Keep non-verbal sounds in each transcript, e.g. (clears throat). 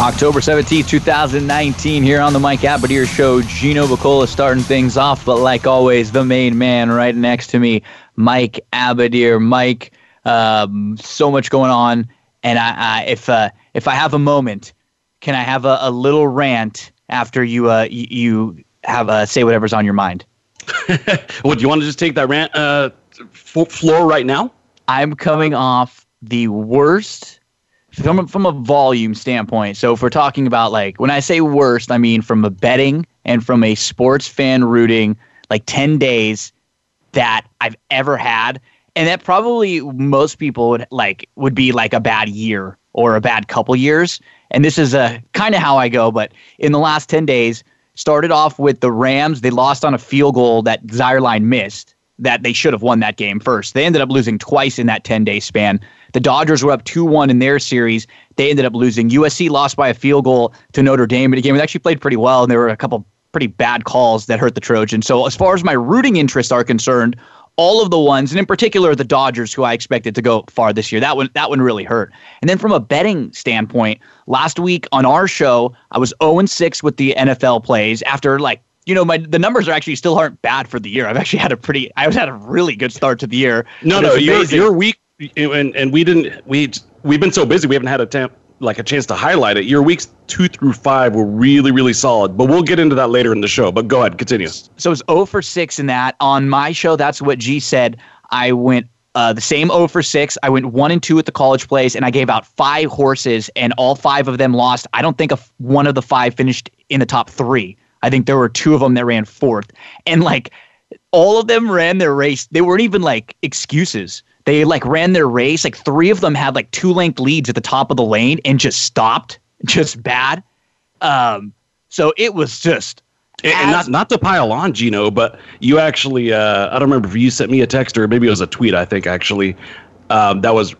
October 17th, 2019, here on the Mike Abadir Show. Gino Bacola starting things off, but like always, the main man right next to me, Mike Abadir. Mike, um, so much going on, and I, I if uh, if I have a moment, can I have a, a little rant after you uh, you have uh, say whatever's on your mind? (laughs) well, do you want to just take that rant uh, f- floor right now? I'm coming off the worst from from a volume standpoint. So if we're talking about like when I say worst, I mean from a betting and from a sports fan rooting like 10 days that I've ever had and that probably most people would like would be like a bad year or a bad couple years. And this is uh, a kind of how I go, but in the last 10 days started off with the Rams, they lost on a field goal that Zuerlein missed that they should have won that game first. They ended up losing twice in that 10 day span. The Dodgers were up 2 1 in their series. They ended up losing. USC lost by a field goal to Notre Dame in a game that actually played pretty well, and there were a couple pretty bad calls that hurt the Trojans. So, as far as my rooting interests are concerned, all of the ones, and in particular the Dodgers, who I expected to go far this year, that one that one really hurt. And then from a betting standpoint, last week on our show, I was 0 6 with the NFL plays after like you know, my the numbers are actually still aren't bad for the year. I've actually had a pretty, I was had a really good start to the year. No, no, your your week and and we didn't we we've been so busy we haven't had a temp like a chance to highlight it. Your weeks two through five were really really solid, but we'll get into that later in the show. But go ahead, continue. So it's 0 for six in that on my show. That's what G said. I went uh, the same 0 for 6. I went 1 and 2 at the college plays, and I gave out five horses, and all five of them lost. I don't think a, one of the five finished in the top three. I think there were two of them that ran fourth. And like all of them ran their race. They weren't even like excuses. They like ran their race. Like three of them had like two length leads at the top of the lane and just stopped, (laughs) just bad. Um, so it was just. And not not to pile on, Gino, but you actually uh, I don't remember if you sent me a text or maybe it was a tweet. I think actually um, that was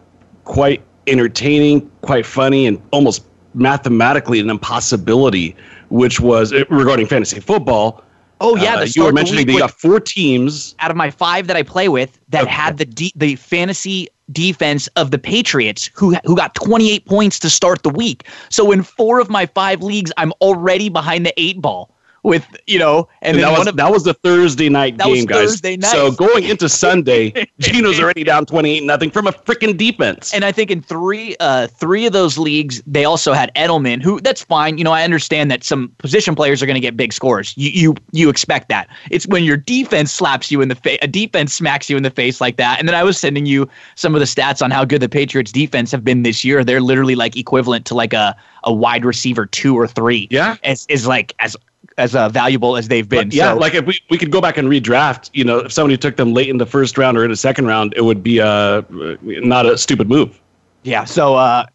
quite entertaining, quite funny, and almost mathematically an impossibility, which was uh, regarding fantasy football Oh yeah, uh, you were mentioning they got four teams out of my five that I play with that okay. had the de- the fantasy defense of the Patriots, who who got 28 points to start the week. So in four of my five leagues, I'm already behind the eight ball with you know, and, and that was of, that was the Thursday night game, guys. Thursday night. So going into Sunday, (laughs) Gino's already down twenty eight nothing from a freaking defense. And I think in three uh three of those leagues, they also had Edelman, who that's fine. You know, I understand that some position players are going to get big scores. You you you expect that. It's when your defense slaps you in the face, a defense smacks you in the face like that. And then I was sending you some of the stats on how good the Patriots defense have been this year. They're literally like equivalent to like a a wide receiver two or three. Yeah, as is like as as uh, valuable as they've been. But yeah, so. like if we, we could go back and redraft, you know, if somebody took them late in the first round or in the second round, it would be uh, not a stupid move. Yeah. So uh,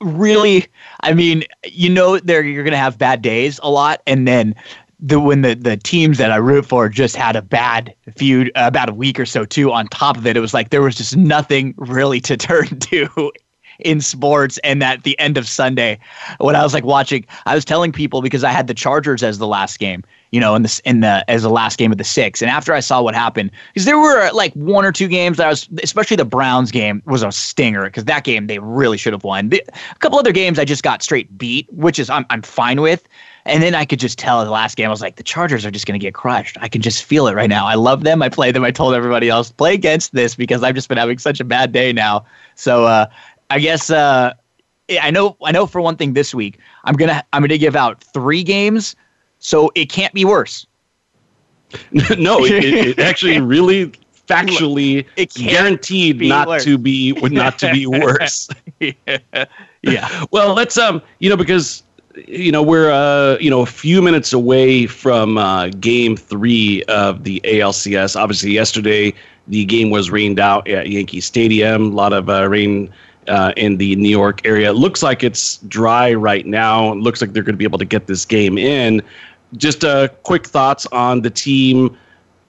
really, I mean, you know, there you're going to have bad days a lot, and then the when the the teams that I root for just had a bad few about a week or so too. On top of it, it was like there was just nothing really to (laughs) turn to in sports and at the end of Sunday when I was like watching I was telling people because I had the Chargers as the last game you know in the in the as the last game of the six and after I saw what happened because there were like one or two games that I was especially the Browns game was a stinger because that game they really should have won the, a couple other games I just got straight beat which is I'm, I'm fine with and then I could just tell the last game, I was like, the Chargers are just going to get crushed. I can just feel it right now. I love them. I play them. I told everybody else, play against this because I've just been having such a bad day now. So uh, I guess uh, I know I know for one thing this week I'm gonna I'm gonna give out three games, so it can't be worse. (laughs) no, it, it, actually (laughs) really factually it guaranteed not worse. to be not to be (laughs) worse. yeah. yeah. Well, let's um you know because you know we're uh you know a few minutes away from uh, game three of the ALCS. Obviously, yesterday the game was rained out at Yankee Stadium. A lot of uh, rain uh, in the New York area. It looks like it's dry right now. It looks like they're going to be able to get this game in. just uh, quick thoughts on the team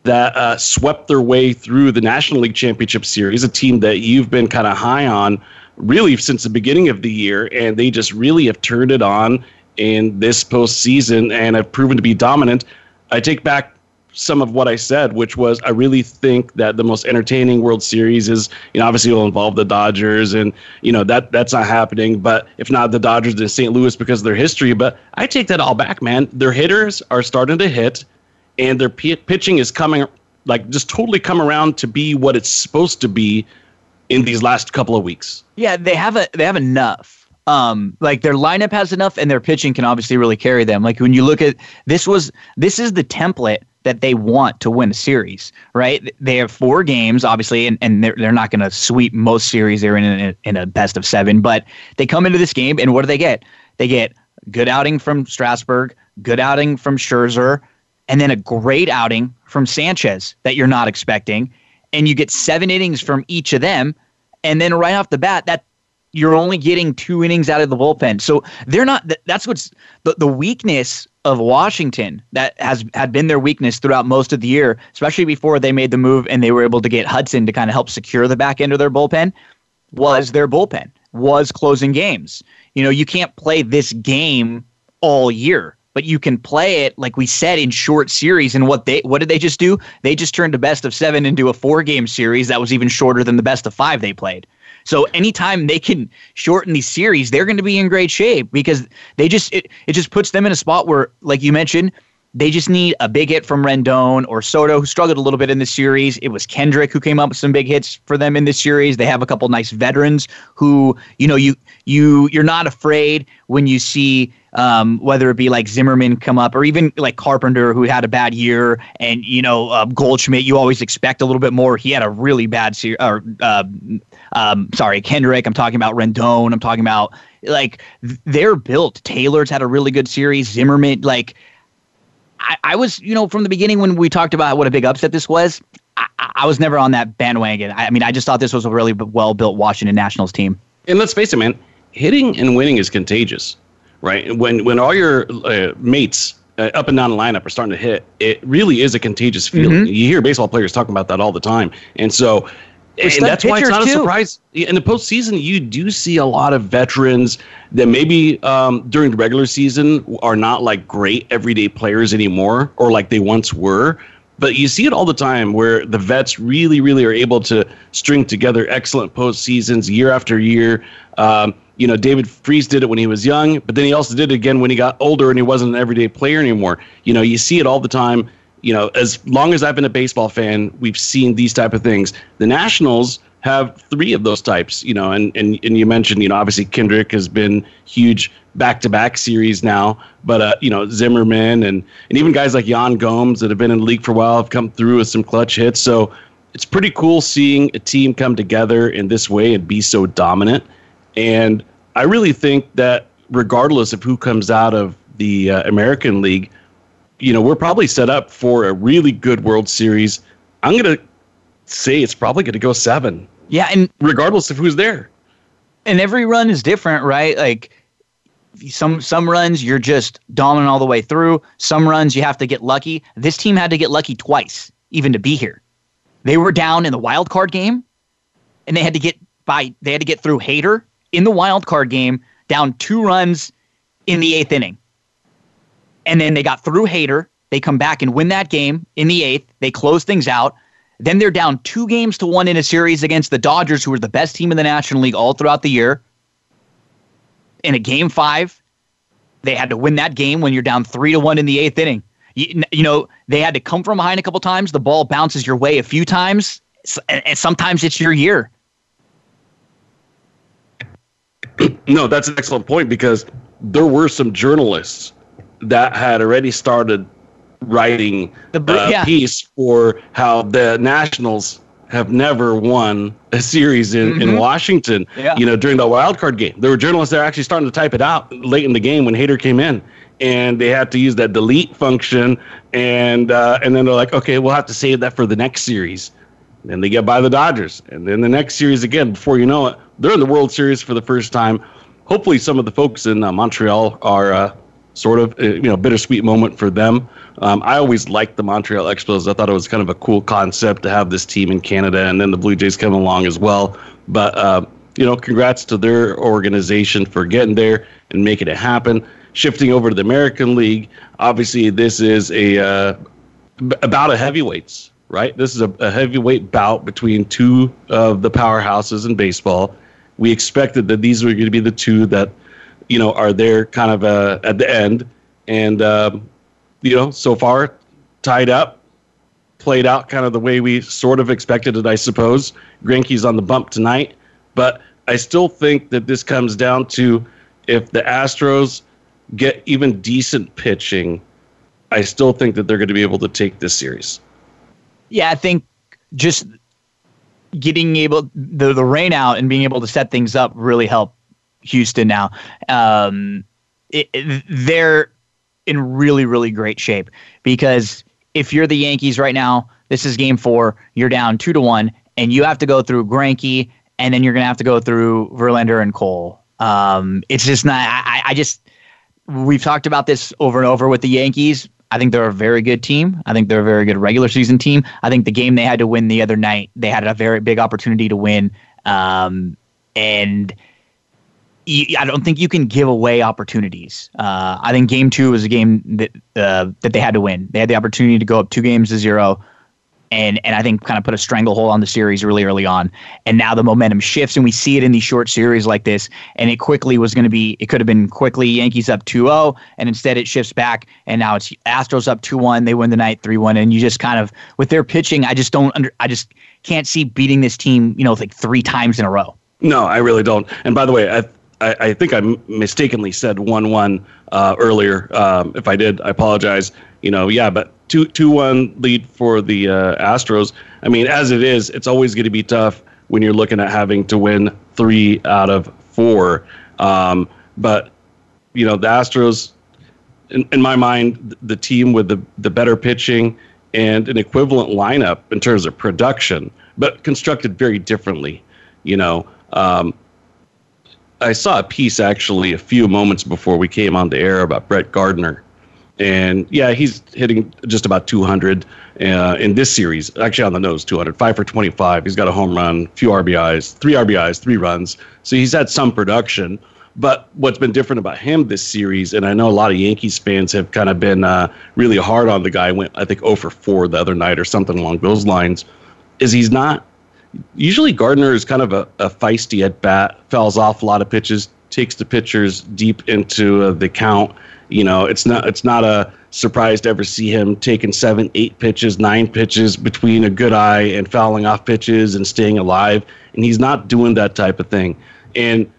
that uh, swept their way through the National League Championship Series, a team that you've been kind of high on really since the beginning of the year, and they just really have turned it on in this postseason and have proven to be dominant. I take back some of what I said, which was I really think that the most entertaining World Series is, you know, obviously will involve the Dodgers, and you know that that's not happening. But if not the Dodgers, then St. Louis because of their history. But I take that all back, man. Their hitters are starting to hit, and their p- pitching is coming, like just totally come around to be what it's supposed to be in these last couple of weeks. Yeah, they have a they have enough um, like their lineup has enough and their pitching can obviously really carry them. Like when you look at this was this is the template that they want to win a series, right? They have four games, obviously, and, and they're, they're not going to sweep most series. They're in a, in a best of seven, but they come into this game, and what do they get? They get good outing from Strasburg, good outing from Scherzer, and then a great outing from Sanchez that you're not expecting. And you get seven innings from each of them. And then right off the bat, that you're only getting two innings out of the bullpen. So they're not. That's what's the, the weakness of Washington that has had been their weakness throughout most of the year, especially before they made the move and they were able to get Hudson to kind of help secure the back end of their bullpen, was their bullpen, was closing games. You know, you can't play this game all year, but you can play it like we said in short series. And what they what did they just do? They just turned a best of seven into a four game series that was even shorter than the best of five they played. So anytime they can shorten these series, they're going to be in great shape because they just it, it just puts them in a spot where, like you mentioned, they just need a big hit from Rendon or Soto, who struggled a little bit in this series. It was Kendrick who came up with some big hits for them in this series. They have a couple nice veterans who, you know, you you you're not afraid when you see um, whether it be like Zimmerman come up or even like Carpenter who had a bad year, and you know uh, Goldschmidt. You always expect a little bit more. He had a really bad series. Or uh, um, sorry, Kendrick. I'm talking about Rendon. I'm talking about like they're built. Taylor's had a really good series. Zimmerman, like I, I was, you know, from the beginning when we talked about what a big upset this was. I, I was never on that bandwagon. I, I mean, I just thought this was a really well built Washington Nationals team. And let's face it, man, hitting and winning is contagious right? When when all your uh, mates uh, up and down the lineup are starting to hit, it really is a contagious feeling. Mm-hmm. You hear baseball players talking about that all the time, and so. And that's why it's not too. a surprise. In the postseason, you do see a lot of veterans that maybe um, during the regular season are not like great everyday players anymore, or like they once were. But you see it all the time where the vets really, really are able to string together excellent postseasons year after year. Um, you know, David Freese did it when he was young, but then he also did it again when he got older and he wasn't an everyday player anymore. You know, you see it all the time. You know, as long as I've been a baseball fan, we've seen these type of things. The Nationals have three of those types, you know, and, and, and you mentioned, you know, obviously Kendrick has been huge back to back series now, but, uh, you know, Zimmerman and, and even guys like Yan Gomes that have been in the league for a while have come through with some clutch hits. So it's pretty cool seeing a team come together in this way and be so dominant. And I really think that regardless of who comes out of the uh, American League, you know, we're probably set up for a really good World Series. I'm going to say it's probably going to go seven. Yeah. And regardless of who's there. And every run is different, right? Like, some some runs you're just dominant all the way through. Some runs you have to get lucky. This team had to get lucky twice even to be here. They were down in the wild card game, and they had to get by. They had to get through Hader in the wild card game, down two runs in the eighth inning. And then they got through Hader. They come back and win that game in the eighth. They close things out. Then they're down two games to one in a series against the Dodgers, who were the best team in the National League all throughout the year. In a game five, they had to win that game when you're down three to one in the eighth inning. You, you know, they had to come from behind a couple times. The ball bounces your way a few times, and sometimes it's your year. (clears throat) no, that's an excellent point because there were some journalists that had already started writing a uh, yeah. piece for how the Nationals have never won a series in, mm-hmm. in Washington. Yeah. You know, during the wild card game, there were journalists that are actually starting to type it out late in the game when Hader came in, and they had to use that delete function, and uh, and then they're like, okay, we'll have to save that for the next series. Then they get by the Dodgers, and then the next series again. Before you know it, they're in the World Series for the first time. Hopefully, some of the folks in uh, Montreal are uh, sort of, uh, you know, bittersweet moment for them. Um, I always liked the Montreal Expos. I thought it was kind of a cool concept to have this team in Canada, and then the Blue Jays come along as well. But uh, you know, congrats to their organization for getting there and making it happen. Shifting over to the American League, obviously this is a uh, about a heavyweights, right? This is a, a heavyweight bout between two of the powerhouses in baseball. We expected that these were going to be the two that you know are there kind of uh, at the end, and um, you know so far tied up, played out kind of the way we sort of expected it, I suppose. Greinke's on the bump tonight, but I still think that this comes down to if the Astros get even decent pitching, I still think that they're going to be able to take this series. Yeah, I think just getting able the the rain out and being able to set things up really helped Houston now. Um, it, it, they're in really really great shape because if you're the Yankees right now, this is game 4, you're down 2 to 1 and you have to go through Greinke and then you're going to have to go through Verlander and Cole. Um, it's just not. I, I just we've talked about this over and over with the Yankees. I think they're a very good team. I think they're a very good regular season team. I think the game they had to win the other night, they had a very big opportunity to win. Um, and I don't think you can give away opportunities. Uh, I think game two was a game that uh, that they had to win. They had the opportunity to go up two games to zero and and I think kind of put a stranglehold on the series really early on. And now the momentum shifts, and we see it in these short series like this. And it quickly was going to be, it could have been quickly Yankees up 2-0, and instead it shifts back, and now it's Astros up 2-1. They win the night 3-1, and you just kind of with their pitching, I just don't under, I just can't see beating this team, you know, like three times in a row. No, I really don't. And by the way, I I, I think I mistakenly said one one uh, earlier. Um, if I did, I apologize. You know, yeah, but two two one lead for the uh, Astros. I mean, as it is, it's always going to be tough when you're looking at having to win three out of four. Um, but you know, the Astros, in, in my mind, the team with the the better pitching and an equivalent lineup in terms of production, but constructed very differently. You know. Um, I saw a piece actually a few moments before we came on the air about Brett Gardner, and yeah, he's hitting just about 200 uh, in this series. Actually, on the nose, 200, five for 25. He's got a home run, few RBIs, three RBIs, three runs. So he's had some production. But what's been different about him this series, and I know a lot of Yankees fans have kind of been uh, really hard on the guy. Went I think 0 for 4 the other night or something along those lines. Is he's not usually Gardner is kind of a, a feisty at bat, fouls off a lot of pitches, takes the pitchers deep into uh, the count. You know, it's not it's not a surprise to ever see him taking seven, eight pitches, nine pitches between a good eye and fouling off pitches and staying alive. And he's not doing that type of thing. And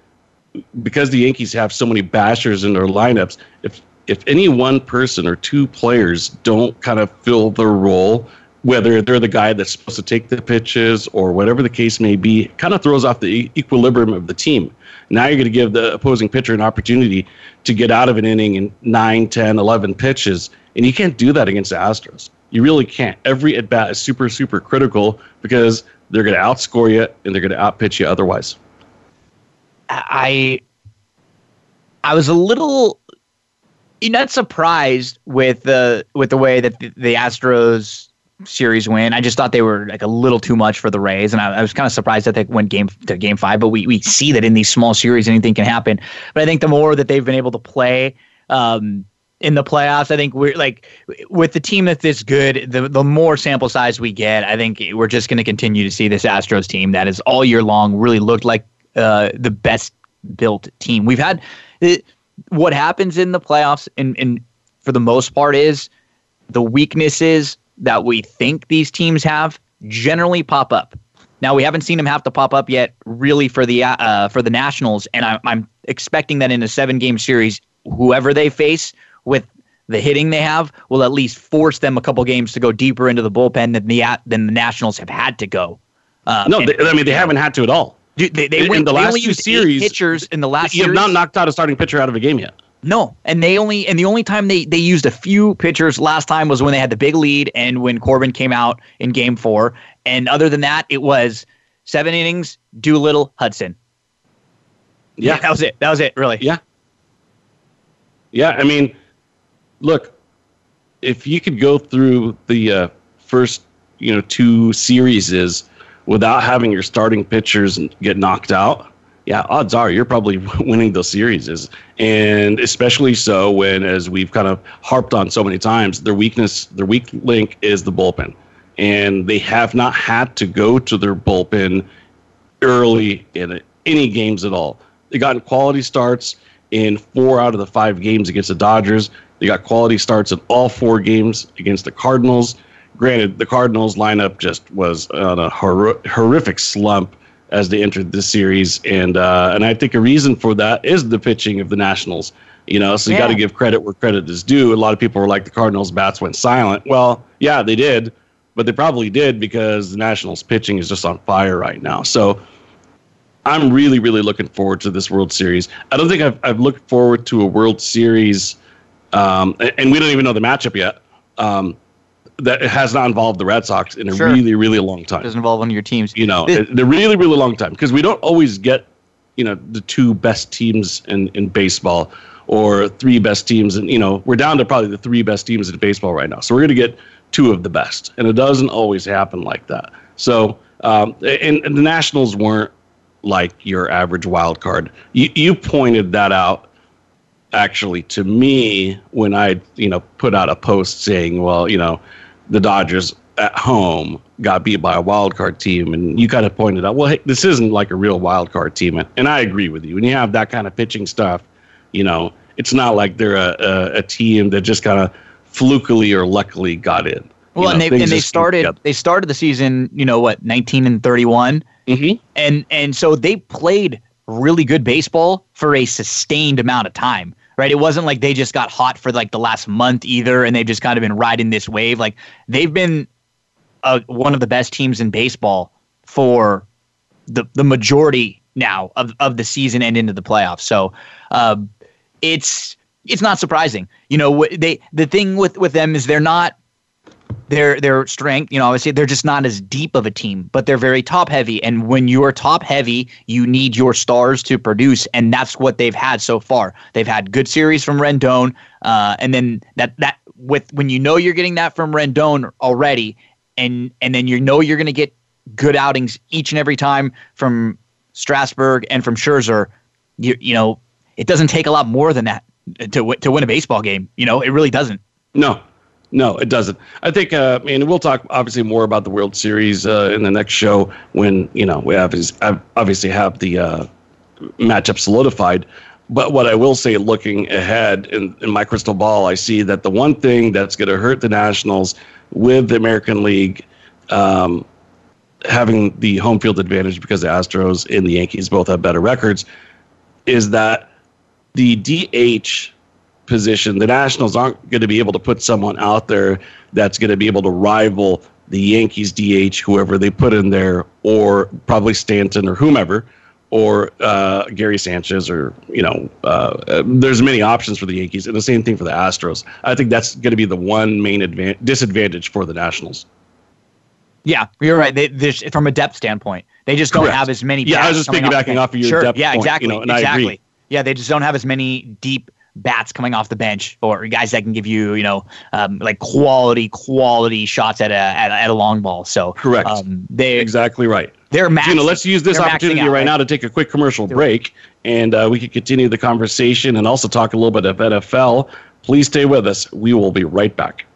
because the Yankees have so many bashers in their lineups, if if any one person or two players don't kind of fill their role, whether they're the guy that's supposed to take the pitches or whatever the case may be, kind of throws off the equilibrium of the team. Now you're going to give the opposing pitcher an opportunity to get out of an inning in 9, 10, 11 pitches, and you can't do that against the Astros. You really can't. Every at bat is super, super critical because they're going to outscore you and they're going to outpitch you otherwise. I I was a little not surprised with the with the way that the, the Astros series win. I just thought they were like a little too much for the Rays, and I, I was kind of surprised that they went game to game five. But we we see that in these small series, anything can happen. But I think the more that they've been able to play. Um, in the playoffs, I think we're like with the team that's this good, the the more sample size we get, I think we're just going to continue to see this Astros team that is all year long really looked like uh, the best built team we've had. It, what happens in the playoffs, and, and for the most part, is the weaknesses that we think these teams have generally pop up. Now we haven't seen them have to pop up yet, really for the uh, for the Nationals, and I, I'm expecting that in a seven game series, whoever they face with the hitting they have will at least force them a couple games to go deeper into the bullpen than the than the Nationals have had to go. Um, no, they, I mean they haven't had to at all. Dude, they, they, in, went, the last two series, pitchers in the last. You have not knocked out a starting pitcher out of a game yet. No, and they only and the only time they they used a few pitchers last time was when they had the big lead and when Corbin came out in Game Four. And other than that, it was seven innings, Doolittle, Hudson. Yeah, that was it. That was it. Really. Yeah. Yeah, I mean, look, if you could go through the uh, first, you know, two series without having your starting pitchers get knocked out, yeah, odds are you're probably (laughs) winning those series. And especially so when, as we've kind of harped on so many times, their weakness, their weak link is the bullpen. And they have not had to go to their bullpen early in any games at all. They got quality starts in four out of the five games against the Dodgers. They got quality starts in all four games against the Cardinals. Granted, the Cardinals lineup just was on a hor- horrific slump as they entered this series, and uh, and I think a reason for that is the pitching of the Nationals. You know, so you yeah. got to give credit where credit is due. A lot of people were like, the Cardinals' bats went silent. Well, yeah, they did, but they probably did because the Nationals' pitching is just on fire right now. So I'm really, really looking forward to this World Series. I don't think I've, I've looked forward to a World Series, um, and we don't even know the matchup yet. Um, that has not involved the Red Sox in a sure. really, really long time. It doesn't involve one of your teams. You know, the really, really long time because we don't always get, you know, the two best teams in, in baseball or three best teams. And, you know, we're down to probably the three best teams in baseball right now. So we're going to get two of the best. And it doesn't always happen like that. So, um, and, and the Nationals weren't like your average wild card. You, you pointed that out actually to me when I, you know, put out a post saying, well, you know, the Dodgers at home got beat by a wild card team, and you kind of pointed out, well, hey, this isn't like a real wild card team, and I agree with you. When you have that kind of pitching stuff, you know, it's not like they're a, a, a team that just kind of flukily or luckily got in. Well, you know, and they and they started they started the season, you know, what, nineteen and thirty one, mm-hmm. and and so they played really good baseball for a sustained amount of time right? It wasn't like they just got hot for like the last month either, and they've just kind of been riding this wave. Like they've been uh, one of the best teams in baseball for the the majority now of, of the season and into the playoffs. So uh, it's it's not surprising. You know, they the thing with with them is they're not their their strength, you know, obviously they're just not as deep of a team, but they're very top heavy. And when you're top heavy, you need your stars to produce, and that's what they've had so far. They've had good series from Rendon, uh, and then that that with when you know you're getting that from Rendon already, and and then you know you're going to get good outings each and every time from Strasburg and from Scherzer. You you know it doesn't take a lot more than that to to win a baseball game. You know it really doesn't. No, no, it doesn't. I think, uh, and we'll talk obviously more about the World Series uh, in the next show when you know we have obviously have the uh, matchup solidified. But what I will say, looking ahead in, in my crystal ball, I see that the one thing that's going to hurt the Nationals with the American League um, having the home field advantage because the Astros and the Yankees both have better records is that the DH position, the Nationals aren't going to be able to put someone out there that's going to be able to rival the Yankees DH, whoever they put in there, or probably Stanton or whomever, or uh, Gary Sanchez, or you know, uh, there's many options for the Yankees, and the same thing for the Astros. I think that's going to be the one main advan- disadvantage for the Nationals. Yeah, you're right. They, from a depth standpoint, they just don't Correct. have as many. Yeah, I was just piggybacking off, off of your sure. depth. Yeah, point, exactly. You know, and exactly. I agree. Yeah, they just don't have as many deep bats coming off the bench or guys that can give you, you know, um, like quality, quality shots at a, at, at a long ball. So correct. Um, they exactly right. They're maxing, you know, let's use this opportunity out, right, right, now to take a quick commercial break, and uh, we can continue the conversation and also talk a little bit of NFL. Please stay with us. We will be right back.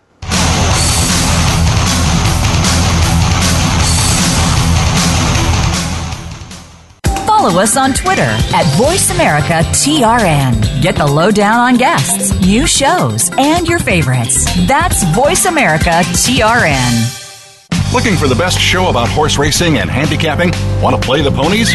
Follow us on Twitter at VoiceAmericaTRN. Get the lowdown on guests, new shows, and your favorites. That's VoiceAmericaTRN. Looking for the best show about horse racing and handicapping? Want to play the ponies?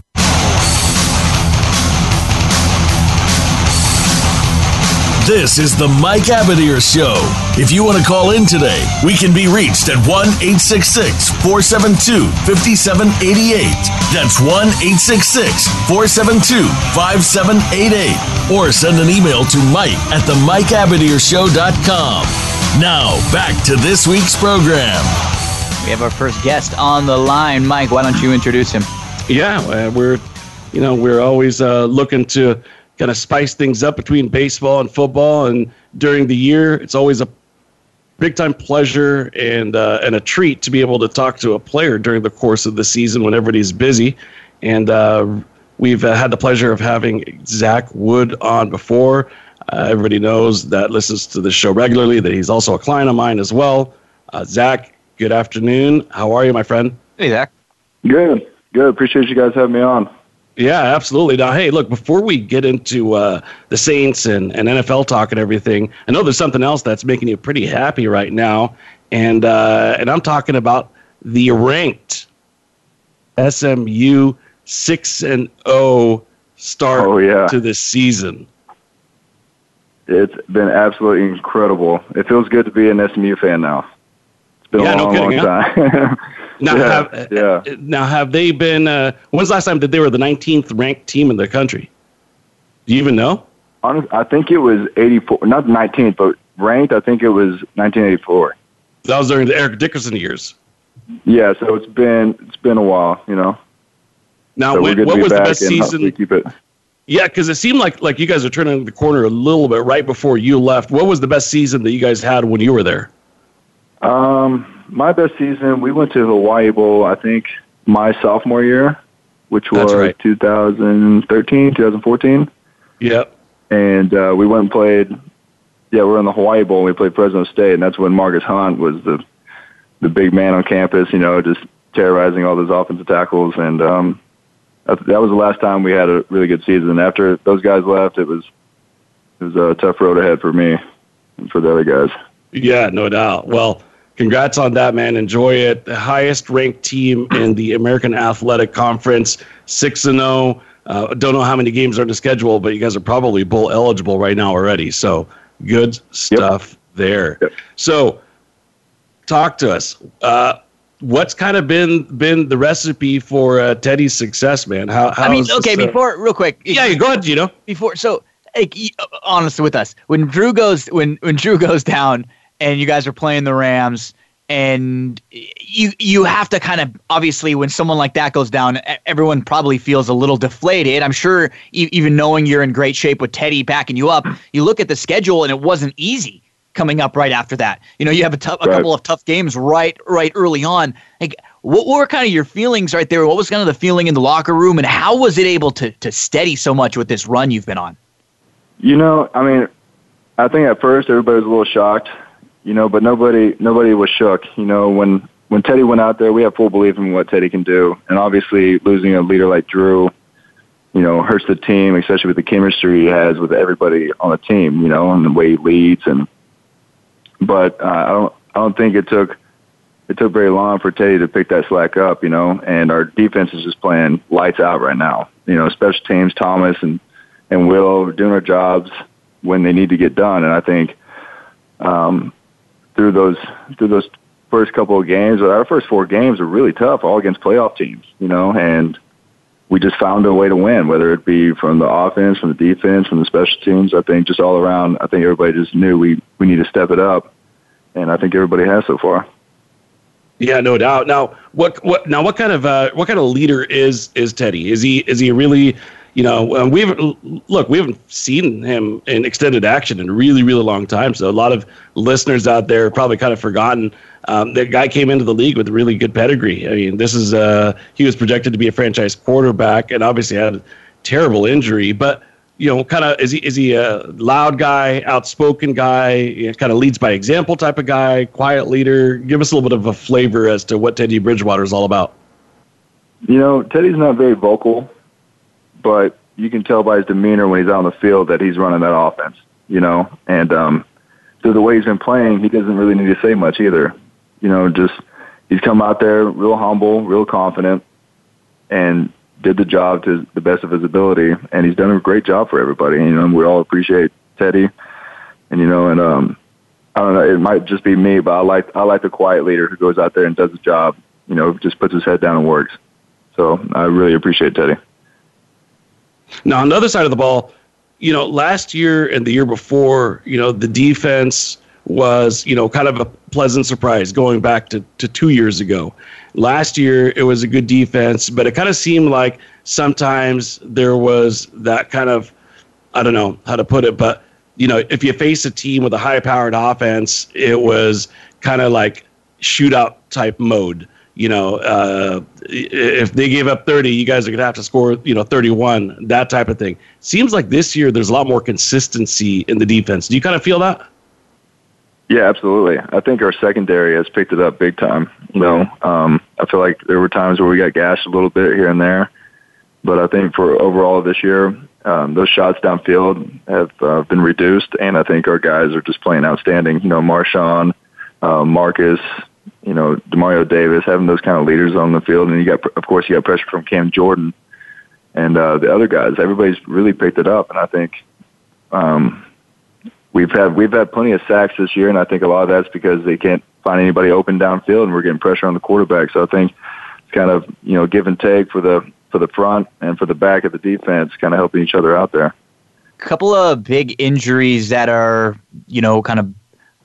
This is the Mike Abadir Show. If you want to call in today, we can be reached at 1 866 472 5788. That's 1 866 472 5788. Or send an email to Mike at the Mike MikeAbadirshow.com. Now, back to this week's program. We have our first guest on the line. Mike, why don't you introduce him? Yeah, uh, we're you know we're always uh, looking to kind of spice things up between baseball and football, and during the year, it's always a big time pleasure and uh, and a treat to be able to talk to a player during the course of the season when everybody's busy, and uh, we've uh, had the pleasure of having Zach Wood on before. Uh, everybody knows that listens to the show regularly that he's also a client of mine as well. Uh, Zach, good afternoon. How are you, my friend? Hey, Zach. Good, good. Appreciate you guys having me on. Yeah, absolutely. Now, hey, look, before we get into uh, the Saints and, and NFL talk and everything, I know there's something else that's making you pretty happy right now, and uh, and I'm talking about the ranked SMU six and zero start Oh, yeah. to this season. It's been absolutely incredible. It feels good to be an SMU fan now. It's been Yeah, a no long, kidding, long time. (laughs) Now, Yeah, have, yeah. now have they been? Uh, when's the last time that they were the 19th ranked team in the country? Do you even know? I think it was 84, not 19th, but ranked. I think it was 1984. That was during the Eric Dickerson years. Yeah, so it's been it's been a while, you know. Now, So when, what be was the best season? Keep it. Yeah, because it seemed like like you guys are turning the corner a little bit right before you left. What was the best season that you guys had when you were there? Um, my best season, we went to Hawaii Bowl. I think my sophomore year, which That's was right. 2013, 2014. Yep. and uh, we went and played. Yeah, we were in the Hawaii Bowl. and We played Fresno State, and that's when Marcus Hunt was the the big man on campus. You know, just terrorizing all those offensive tackles, and um, that, that was the last time we had a really good season. After those guys left, it was it was a tough road ahead for me and for the other guys. Yeah, no doubt. Well, congrats on that, man. Enjoy it. The highest ranked team in the American Athletic Conference, six and zero. Uh, don't know how many games are on the schedule, but you guys are probably bowl eligible right now already. So good stuff there. Yep. So talk to us. Uh, what's kind of been been the recipe for uh, Teddy's success, man? How? how I mean, is this, okay, uh, before, real quick. yeah, go ahead, Gino. before so like y- honest with us when drew goes when when drew goes down and you guys are playing the rams and you you have to kind of obviously when someone like that goes down everyone probably feels a little deflated. I'm sure even knowing you're in great shape with teddy backing you up you look at the schedule and it wasn't easy coming up right after that. You know you have a, tough, a Right. couple of tough games right right early on. Like what were kind of your feelings right there? What was kind of the feeling in the locker room and how was it able to to steady so much with this run you've been on? You know, I mean, I think at first everybody was a little shocked, you know, but nobody nobody was shook. You know, when when Teddy went out there, we have full belief in what Teddy can do, and obviously losing a leader like Drew, you know, hurts the team, especially with the chemistry he has with everybody on the team, you know, and the way he leads. And but uh, I don't I don't think it took it took very long for Teddy to pick that slack up, you know, and our defense is just playing lights out right now. You know, special teams, Thomas and, and Willow are doing their jobs when they need to get done. And I think, um, through those, through those first couple of games, our first four games were really tough, all against playoff teams, you know, and we just found a way to win, whether it be from the offense, from the defense, from the special teams. I think just all around, I think everybody just knew we, we need to step it up. And I think everybody has so far. Yeah, no doubt. Now, what what now? What kind of uh, what kind of leader is is Teddy? Is he is he really? You know, um, we haven't look. We haven't seen him in extended action in a really, really long time. So a lot of listeners out there probably kind of forgotten. Um, the guy came into the league with a really good pedigree. I mean, this is uh, he was projected to be a franchise quarterback, and obviously had a terrible injury. But you know, kind of is he is he a loud guy, outspoken guy, you know, kind of leads by example type of guy, quiet leader? Give us a little bit of a flavor as to what Teddy Bridgewater is all about. You know, Teddy's not very vocal, but you can tell by his demeanor when he's out on the field that he's running that offense. You know, and um, through the way he's been playing, he doesn't really need to say much either. You know, just he's come out there real humble, real confident, and did the job to the best of his ability, and he's done a great job for everybody. You know, we all appreciate Teddy, and you know, and um, I don't know, it might just be me, but I like I like the quiet leader who goes out there and does the job. You know, just puts his head down and works. So I really appreciate Teddy. Now on the other side of the ball, you know, last year and the year before, you know, the defense was, you know, kind of a pleasant surprise going back to, to two years ago. Last year, it was a good defense, but it kind of seemed like sometimes there was that kind of, I don't know how to put it, but, you know, if you face a team with a high powered offense, it was kind of like shootout type mode. You know, uh, if they gave up 30, you guys are going to have to score, you know, 31, that type of thing. Seems like this year there's a lot more consistency in the defense. Do you kind of feel that? Yeah, absolutely. I think our secondary has picked it up big time. You know, um, I feel like there were times where we got gashed a little bit here and there, but I think for overall this year, um, those shots downfield have uh, been reduced, and I think our guys are just playing outstanding. You know, Marshon, uh, Marcus, you know, Demario Davis, having those kind of leaders on the field, and you got, of course, you got pressure from Cam Jordan and uh, the other guys. Everybody's really picked it up, and I think. Um, we've had we've had plenty of sacks this year, and I think a lot of that's because they can't find anybody open downfield, and we're getting pressure on the quarterback. So I think it's kind of you know give and take for the for the front and for the back of the defense, kind of helping each other out there. A couple of big injuries that are you know kind of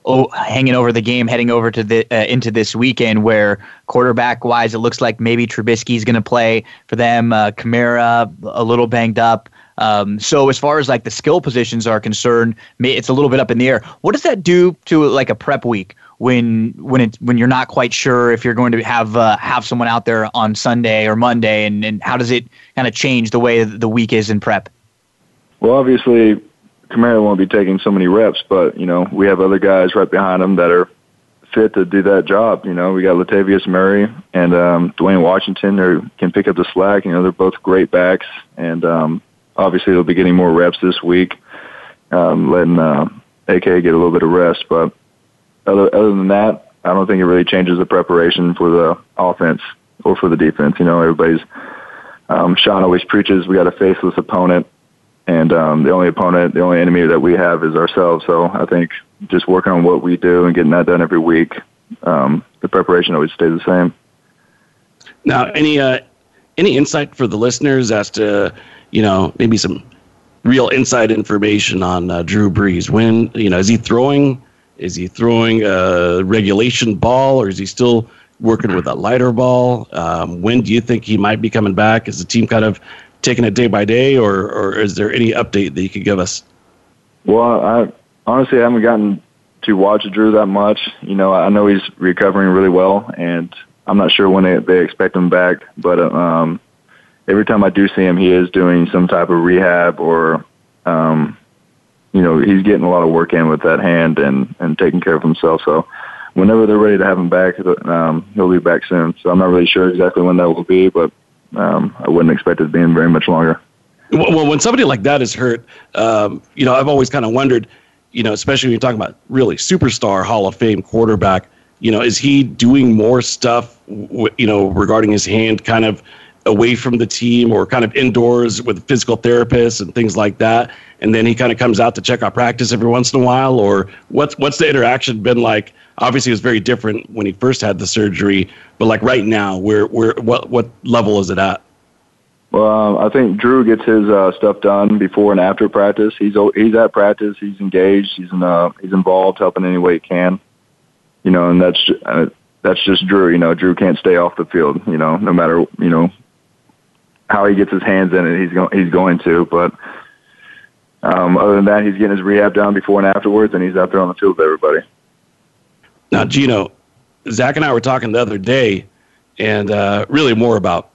oh, hanging over the game, heading over to the uh, into this weekend, where quarterback wise, it looks like maybe Trubisky's going to play for them. Uh, Kamara a little banged up. Um, so as far as like the skill positions are concerned, it's a little bit up in the air. What does that do to like a prep week when when it when you're not quite sure if you're going to have uh, have someone out there on Sunday or Monday, and, and how does it kind of change the way the week is in prep? Well, obviously, Kamara won't be taking so many reps, but you know we have other guys right behind him that are fit to do that job. You know, we got Latavius Murray and um, Dwayne Washington who can pick up the slack. You know, they're both great backs, and um, obviously they'll be getting more reps this week, um, letting uh, AK get a little bit of rest. But other other than that, I don't think it really changes the preparation for the offense or for the defense. You know, everybody's um, Sean always preaches we got a faceless opponent, and um, the only opponent, the only enemy that we have is ourselves. So I think just working on what we do and getting that done every week, um, the preparation always stays the same. Now, any uh, any insight for the listeners as to you know, maybe some real inside information on uh, Drew Brees. When you know, is he throwing? Is he throwing a regulation ball, or is he still working with a lighter ball? Um, when do you think he might be coming back? Is the team kind of taking it day by day, or or is there any update that you could give us? Well, I honestly haven't gotten to watch Drew that much. You know, I know he's recovering really well, and I'm not sure when they, they expect him back, but um, every time I do see him, he is doing some type of rehab or, um, you know, he's getting a lot of work in with that hand and, and taking care of himself. So whenever they're ready to have him back, um, he'll be back soon. So I'm not really sure exactly when that will be, but um, I wouldn't expect it to be in very much longer. Well, when somebody like that is hurt, um, you know, I've always kind of wondered, you know, especially when you're talking about really superstar Hall of Fame quarterback, You know, is he doing more stuff, you know, regarding his hand, kind of away from the team or kind of indoors with physical therapists and things like that? And then he kind of comes out to check out practice every once in a while, or what's what's the interaction been like? Obviously, it was very different when he first had the surgery, but like right now, where where what what level is it at? Well, um, I think Drew gets his uh, stuff done before and after practice. He's he's at practice. He's engaged. He's in, uh, he's involved, helping any way he can. You know, and that's uh, that's just Drew. You know, Drew can't stay off the field. You know, no matter you know how he gets his hands in it, he's going he's going to. But um, other than that, he's getting his rehab done before and afterwards, and he's out there on the field with everybody. Now, Gino, Zach and I were talking the other day, and uh, really more about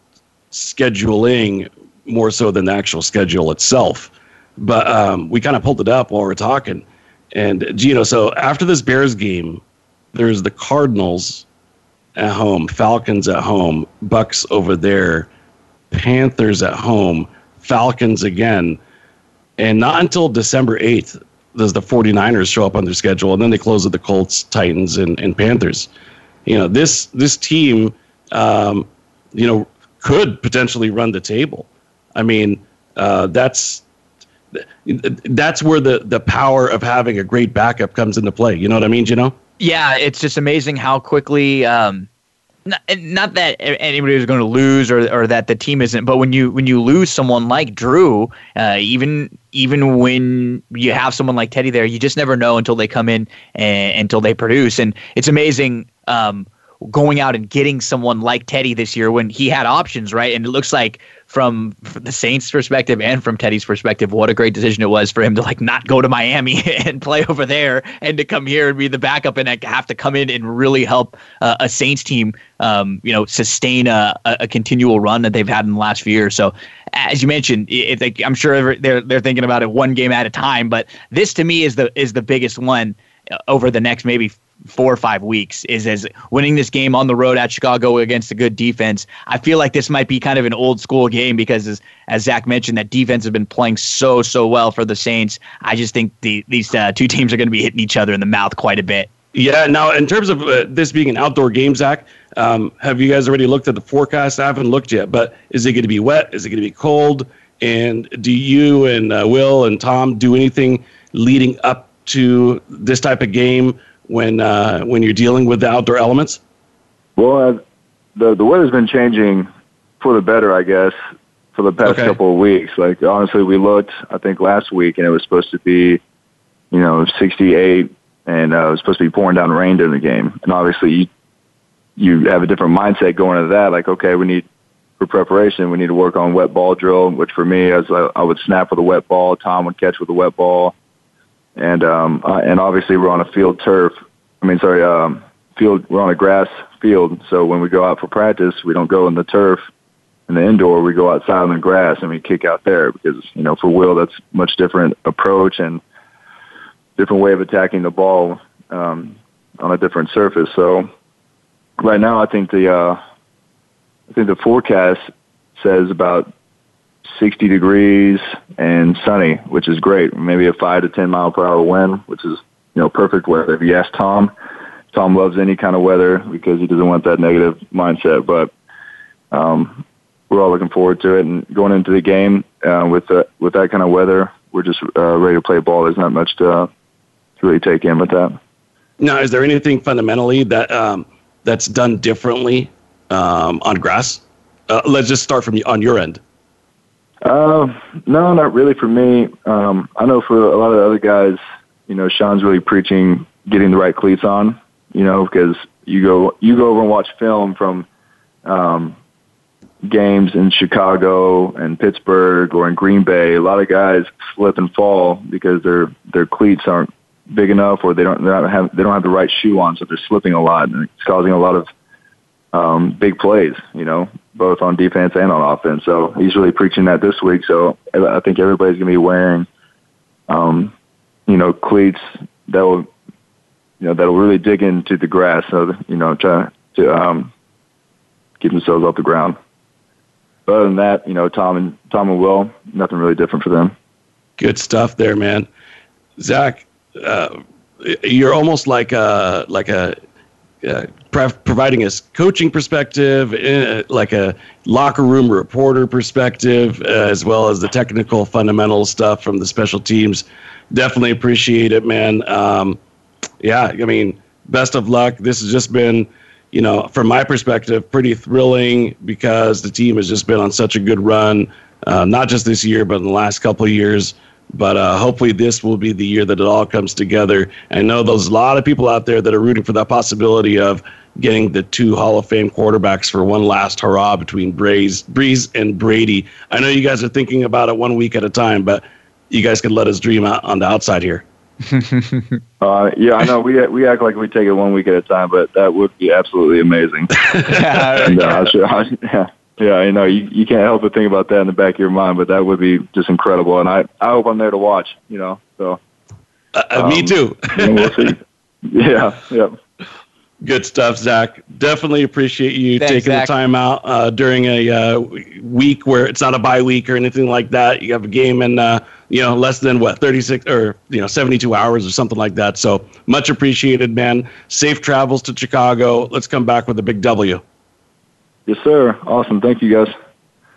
scheduling more so than the actual schedule itself. But um, we kind of pulled it up while we are talking. And Gino, so after this Bears game, there's the Cardinals at home, Falcons at home, Bucks over there, Panthers at home, Falcons again. And not until December 8th does the 49ers show up on their schedule, and then they close with the Colts, Titans, and, and Panthers. You know, this this team, um, you know, could potentially run the table. I mean, uh, that's that's where the the power of having a great backup comes into play. You know what I mean? You know? Yeah, it's just amazing how quickly. Um, not, not that anybody is going to lose or, or that the team isn't, but when you when you lose someone like Drew, uh, even even when you have someone like Teddy there, you just never know until they come in and until they produce. And it's amazing. Um, going out and getting someone like Teddy this year when he had options, right? And it looks like from, the Saints' perspective and from Teddy's perspective, what a great decision it was for him to like not go to Miami (laughs) and play over there and to come here and be the backup and have to come in and really help uh, a Saints team, um, you know, sustain a, a continual run that they've had in the last few years. So, as you mentioned, it, it, I'm sure they're they're thinking about it one game at a time, but this to me is the is the biggest one uh, over the next maybe four or five weeks is as winning this game on the road at Chicago against a good defense. I feel like this might be kind of an old school game because, as, as Zach mentioned, that defense has been playing so so well for the Saints. I just think the, these uh, two teams are going to be hitting each other in the mouth quite a bit. Yeah. Now, in terms of uh, this being an outdoor game, Zach, um, have you guys already looked at the forecast? I haven't looked yet, but is it going to be wet? Is it going to be cold? And do you and uh, Will and Tom do anything leading up to this type of game? When uh, when you're dealing with the outdoor elements? Well, uh, the the weather's been changing for the better, I guess, for the past okay. couple of weeks. Like honestly, we looked, I think last week, and it was supposed to be, you know, 68, and uh, it was supposed to be pouring down rain during the game. And obviously, you you have a different mindset going into that. Like, okay, we need for preparation, we need to work on wet ball drill. Which for me, as I, I would snap with a wet ball, Tom would catch with a wet ball and um, uh, and obviously we're on a field turf. I mean, sorry, um, field. We're on a grass field, so when we go out for practice, we don't go in the turf in the indoor. We go outside on the grass and we kick out there because you know for Will that's much different approach and different way of attacking the ball um, on a different surface. So right now, I think the uh, I think the forecast says about 60 degrees and sunny, which is great. Maybe a five to 10 mile per hour wind, which is, you know, perfect weather. If you ask Tom, Tom loves any kind of weather because he doesn't want that negative mindset, but, um, we're all looking forward to it and going into the game, uh, with the, with that kind of weather, we're just, uh, ready to play ball. There's not much to, uh, to really take in with that. Now, is there anything fundamentally that, um, that's done differently, um, on grass? Uh, let's just start from on your end. Uh, no, not really for me. Um, I know for a lot of the other guys, you know, Sean's really preaching getting the right cleats on, you know, because you go, you go over and watch film from, um, games in Chicago and Pittsburgh or in Green Bay. A lot of guys slip and fall because their, their cleats aren't big enough or they don't, they don't have, they don't have the right shoe on. So they're slipping a lot and it's causing a lot of, um, big plays, you know, both on defense and on offense. So he's really preaching that this week. So I think everybody's going to be wearing, um, you know, cleats that will, you know, that will really dig into the grass. So, you know, try to, um, keep themselves off the ground. But other than that, you know, Tom and Tom and Will, nothing really different for them. Good stuff there, man. Zach, uh, you're almost like a like a pre- providing us coaching perspective, uh, like a locker room reporter perspective, uh, as well as the technical fundamental stuff from the special teams. Definitely appreciate it, man. Um, yeah, I mean, best of luck. This has just been, you know, from my perspective, pretty thrilling because the team has just been on such a good run, uh, not just this year, but in the last couple of years. But uh, hopefully, this will be the year that it all comes together. I know there's a lot of people out there that are rooting for that possibility of getting the two Hall of Fame quarterbacks for one last hurrah between Brees, Brees and Brady. I know you guys are thinking about it one week at a time, but you guys can let us dream out on the outside here. (laughs) uh, yeah, I know we we act like we take it one week at a time, but that would be absolutely amazing. (laughs) and, uh, (laughs) yeah. Yeah, I know you, you can't help but think about that in the back of your mind, but that would be just incredible, and I I hope I'm there to watch. You know, so uh, um, me too. we'll see. Yeah, yeah. Good stuff, Zach. Definitely appreciate you Thanks, taking Zach. the time out uh, during a uh, week where it's not a bye week or anything like that. You have a game in uh, you know less than what 36 or you know 72 hours or something like that. So much appreciated, man. Safe travels to Chicago. Let's come back with a big W. Yes, sir. Awesome. Thank you, guys.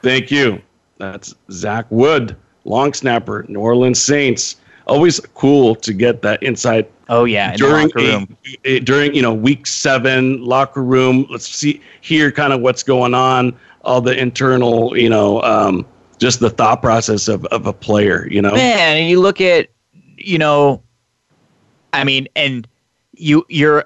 Thank you. That's Zach Wood, long snapper, New Orleans Saints. Always cool to get that insight. Oh yeah, during a, a, during you know week seven locker room. Let's see hear kind of what's going on, all the internal you know um, just the thought process of of a player. You know, man, and you look at you know, I mean, and you you're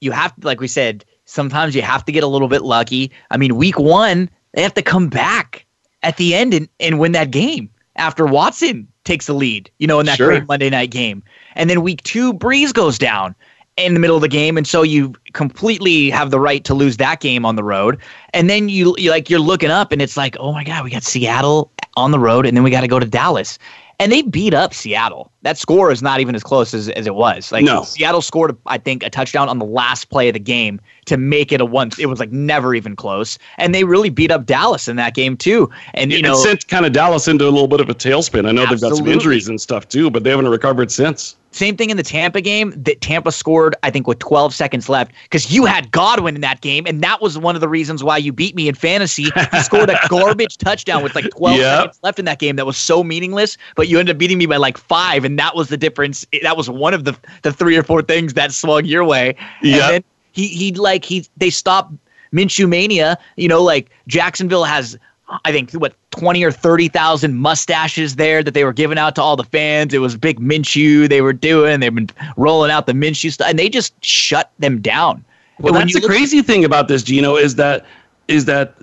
you have to like we said Sometimes you have to get a little bit lucky. I mean, week one, they have to come back at the end and, and win that game after Watson takes the lead, you know, in that sure. great Monday night game. And then week two, Brees goes down in the middle of the game. And so you completely have the right to lose that game on the road. And then you, you like you're looking up and it's like, oh my God, we got Seattle on the road and then we got to go to Dallas and they beat up Seattle. That score is not even as close as, as it was. Like no. Seattle scored, I think, a touchdown on the last play of the game to make it a one. It was like never even close, and they really beat up Dallas in that game too. And you it know, sent kind of Dallas into a little bit of a tailspin. I know absolutely. they've got some injuries and stuff too, but they haven't recovered since. Same thing in the Tampa game that Tampa scored, I think, with 12 seconds left because you had Godwin in that game, and that was one of the reasons why you beat me in fantasy. He scored a (laughs) garbage touchdown with like 12 yep. seconds left in that game that was so meaningless, but you ended up beating me by like five, and that was the difference. That was one of the the three or four things that swung your way. Yeah. He he like he they stopped Minshew mania. You know, like Jacksonville has I think what twenty or thirty thousand mustaches there that they were giving out to all the fans. It was big Minshew they were doing. They've been rolling out the Minshew stuff, and they just shut them down. Well, that's the crazy thing about this, Gino, is that is that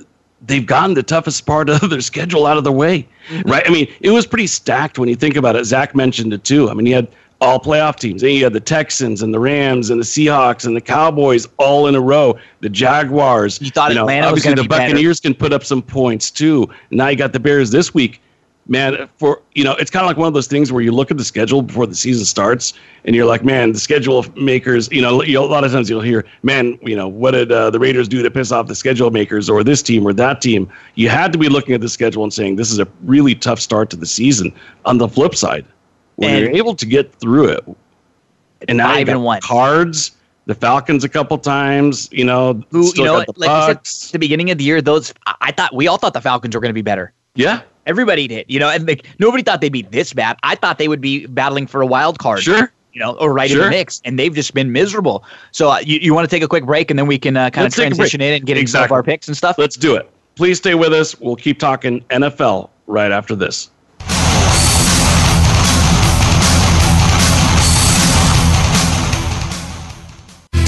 they've gotten the toughest part of (laughs) their schedule out of the way, mm-hmm. right? I mean, it was pretty stacked when you think about it. Zach mentioned it too. I mean, he had all playoff teams. And you had the Texans and the Rams and the Seahawks and the Cowboys all in a row. The Jaguars. You thought you know, Atlanta obviously the Buccaneers better. can put up some points too. Now you got the Bears this week. Man, for you know, it's kind of like one of those things where you look at the schedule before the season starts, and you're like, man, the schedule makers. You know, a lot of times you'll hear, man, you know, what did uh, the Raiders do to piss off the schedule makers, or this team or that team? You had to be looking at the schedule and saying this is a really tough start to the season. On the flip side, when and you're able to get through it, and now you got one. cards, the Falcons a couple times, you know, Who, you know, like said, the beginning of the year, those I thought we all thought the Falcons were going to be better. Yeah, everybody did. You know, and like nobody thought they'd be this bad. I thought they would be battling for a wild card. Sure. You know, or right sure. in the mix, and they've just been miserable. So, uh, you, you want to take a quick break, and then we can uh, kind Let's of transition in and get exactly. into our picks and stuff. Let's do it. Please stay with us. We'll keep talking NFL right after this.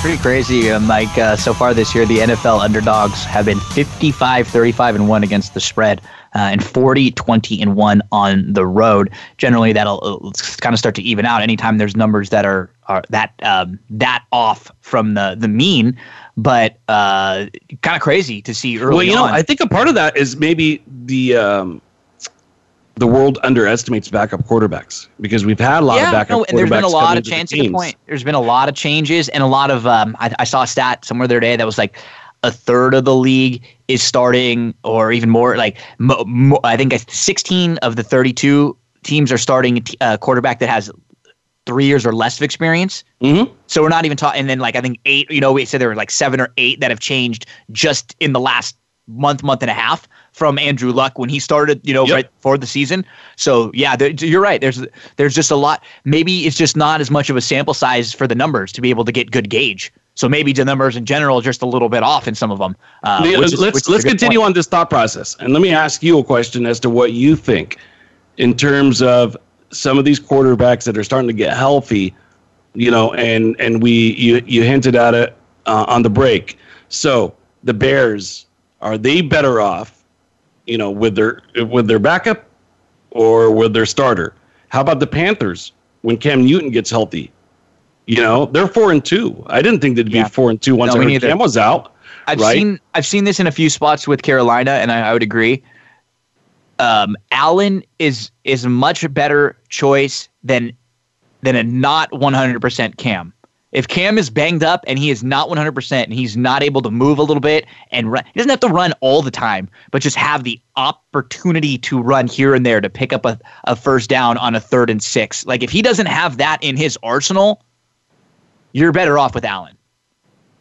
Pretty crazy, uh, Mike. Uh, so far this year, the NFL underdogs have been 55, 35, and 1 against the spread, uh, and 40, 20, and 1 on the road. Generally, that'll uh, kind of start to even out anytime there's numbers that are, are that um, that off from the, the mean. But uh, kind of crazy to see early Well, you know. I think a part of that is maybe the um, the world underestimates backup quarterbacks because we've had a lot of backup no, quarterbacks. and there's been a lot of into the changes. To the teams. point, there's been a lot of changes and a lot of. Um, I, I saw a stat somewhere the other day that was like a third of the league is starting, or even more. Like mo, mo, I think 16 of the 32 teams are starting a t- a quarterback that has three years or less of experience. Mm-hmm. So we're not even talking. And then like I think eight. You know, we said there were like seven or eight that have changed just in the last month, month and a half from Andrew Luck when he started. You know, Yep. right before the season. So yeah, there, you're right. There's there's just a lot. Maybe it's just not as much of a sample size for the numbers to be able to get good gauge. So maybe the numbers in general are just a little bit off in some of them. Uh, Yeah, is- let's let's continue point. on this thought process, and let me ask you a question as to what you think in terms of some of these quarterbacks that are starting to get healthy. You know, and and we you you hinted at it uh, on the break. So the Bears are they better off? You know, with their with their backup or with their starter? How about the Panthers when Cam Newton gets healthy? You know, they're four and two. I didn't think they'd Yeah. be four and two once No, I heard. Cam was out. I've right? seen I've seen this in a few spots with Carolina, and I, I would agree. Um, Allen is is a much better choice than than a not 100% Cam. If Cam is banged up and he is not 100% and he's not able to move a little bit and run, he doesn't have to run all the time, but just have the opportunity to run here and there to pick up a, a first down on a third and six. Like if he doesn't have that in his arsenal, you're better off with Allen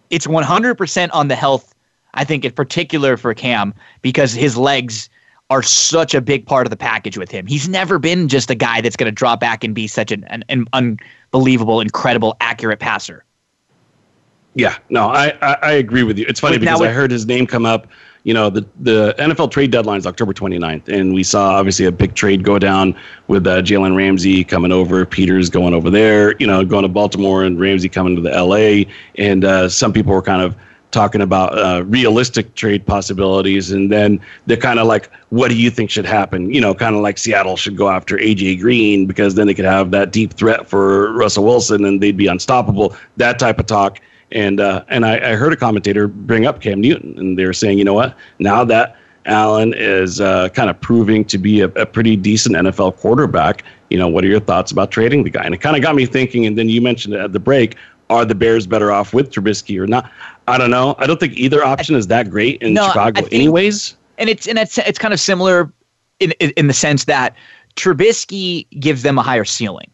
it's 100% on the health, I think, in particular for Cam, because his legs are such a big part of the package with him. He's never been just a guy that's going to drop back and be such an, an, an unbelievable, incredible, accurate passer. Yeah, no, I, I, I agree with you. It's funny Wait, because with- I heard his name come up. You know, the, the NFL trade deadline is October 29th, and we saw obviously a big trade go down with uh, Jalen Ramsey coming over, Peters going over there, you know, going to Baltimore, and Ramsey coming to the LA. And uh, some people were kind of talking about uh, realistic trade possibilities, and then they're kind of like, what do you think should happen? You know, kind of like Seattle should go after AJ Green because then they could have that deep threat for Russell Wilson, and they'd be unstoppable. That type of talk. And uh, and I, I heard a commentator bring up Cam Newton, and they were saying, you know what? Now that Allen is uh, kind of proving to be a, a pretty decent NFL quarterback, you know, what are your thoughts about trading the guy? And it kind of got me thinking. And then you mentioned it at the break: Are the Bears better off with Trubisky or not? I don't know. I don't think either option is that great in No, Chicago, think- anyways. and it's and it's it's kind of similar in in, in the sense that Trubisky gives them a higher ceiling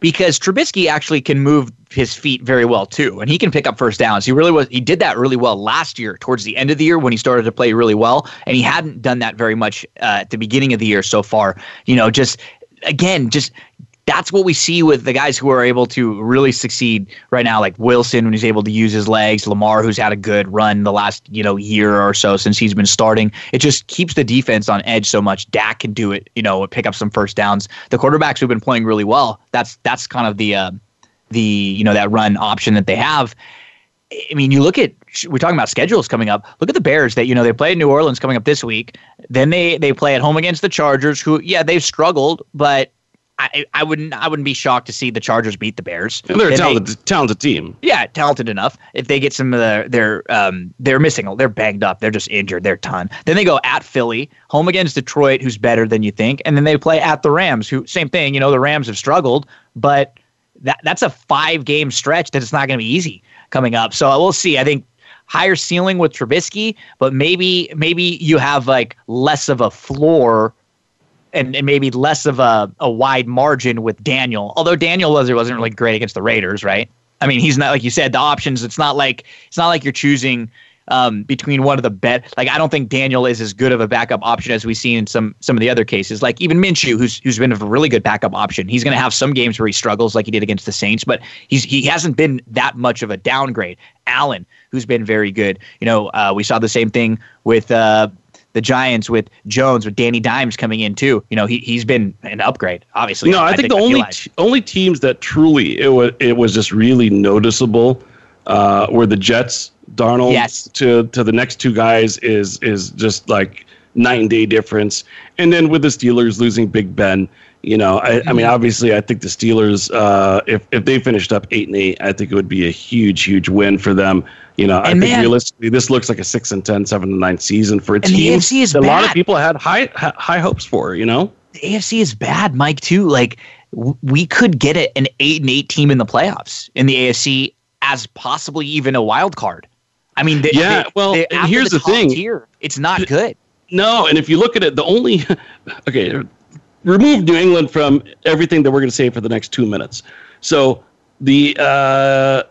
because Trubisky actually can move his feet very well too, and he can pick up first downs. He really was he did that really well last year towards the end of the year when he started to play really well, and he hadn't done that very much uh, at the beginning of the year so far. You know, just again, just that's what we see with the guys who are able to really succeed right now, like Wilson when he's able to use his legs, Lamar who's had a good run the last you know year or so since he's been starting. It just keeps the defense on edge so much. Dak can do it, you know, pick up some first downs. The quarterbacks who've been playing really well, that's that's kind of the uh, the you know that run option that they have. I mean, you look at we're talking about schedules coming up. Look at the Bears that you know they play in New Orleans coming up this week. Then they they play at home against the Chargers, who yeah they've struggled, but I, I wouldn't I wouldn't be shocked to see the Chargers beat the Bears. And they're a And they- talented, talented team. yeah, talented enough. If they get some of the, their, um, they're missing, they're banged up, they're just injured, they're ton. Then they go at Philly, home against Detroit, who's better than you think, and then they play at the Rams, who same thing. You know, the Rams have struggled, but that that's a five game stretch that it's not going to be easy coming up. So we'll see. I think higher ceiling with Trubisky, but maybe maybe you have like less of a floor and, and maybe less of a, a wide margin with Daniel. Although Daniel was wasn't really great against the Raiders, right? I mean, he's not like you said. The options. It's not like it's not like you're choosing um, between one of the bet. Like I don't think Daniel is as good of a backup option as we've seen in some some of the other cases. Like even Minshew, who's who's been a really good backup option. He's going to have some games where he struggles, like he did against the Saints, but he's he hasn't been that much of a downgrade. Allen, who's been very good. You know, uh, we saw the same thing with. Uh, the Giants with Jones with Danny Dimes coming in too. You know, he he's been an upgrade. Obviously, No, I, think, the only t- only teams that truly it was it was just really noticeable uh, were the Jets. Darnold Yes. to to the next two guys is is just like night and day difference. And then with the Steelers losing Big Ben, you know, I, I Mm-hmm. mean, obviously, I think the Steelers, uh, if if they finished up eight and eight, I think it would be a huge, huge win for them. You know, I And think realistically, this looks like a six and 10, 7 and nine season for a And the team AFC is that a lot of people had high high hopes for. You know. the AFC is bad, Mike. Too like w- we could get a, an eight and eight team in the playoffs in the AFC as possibly even a wild card. I mean, they, Yeah, they- well, they- and here's the top thing. tier, it's not good. No, and if you look at it, the only (laughs) okay, remove New England from everything that we're going to say for the next two minutes. So the uh,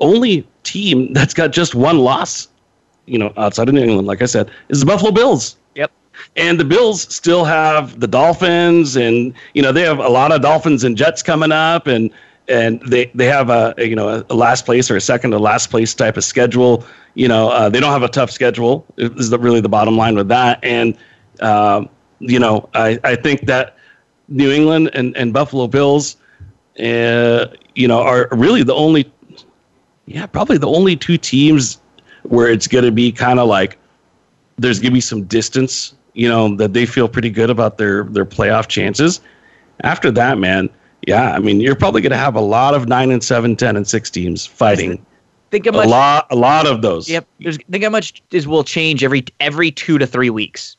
only team (laughs) that's got just one loss, you know, outside of New England, like I said, is the Buffalo Bills. Yep. And the Bills still have the Dolphins, and you know they have a lot of Dolphins and Jets coming up, and and they they have a, you know a last place or a second to last place type of schedule. You know uh, they don't have a tough schedule. Is the, really the bottom line with that, and um, you know I I think that New England and and Buffalo Bills, uh, you know, are really the only, yeah, probably the only two teams where it's going to be kind of like there's going to be some distance, you know, that they feel pretty good about their their playoff chances. After that, man, yeah, I mean, you're probably going to have a lot of 9 and 7, 10 and 6 teams fighting. Think how A much. lot a lot of those. Yep. There's, think how much this will change every every two to three weeks.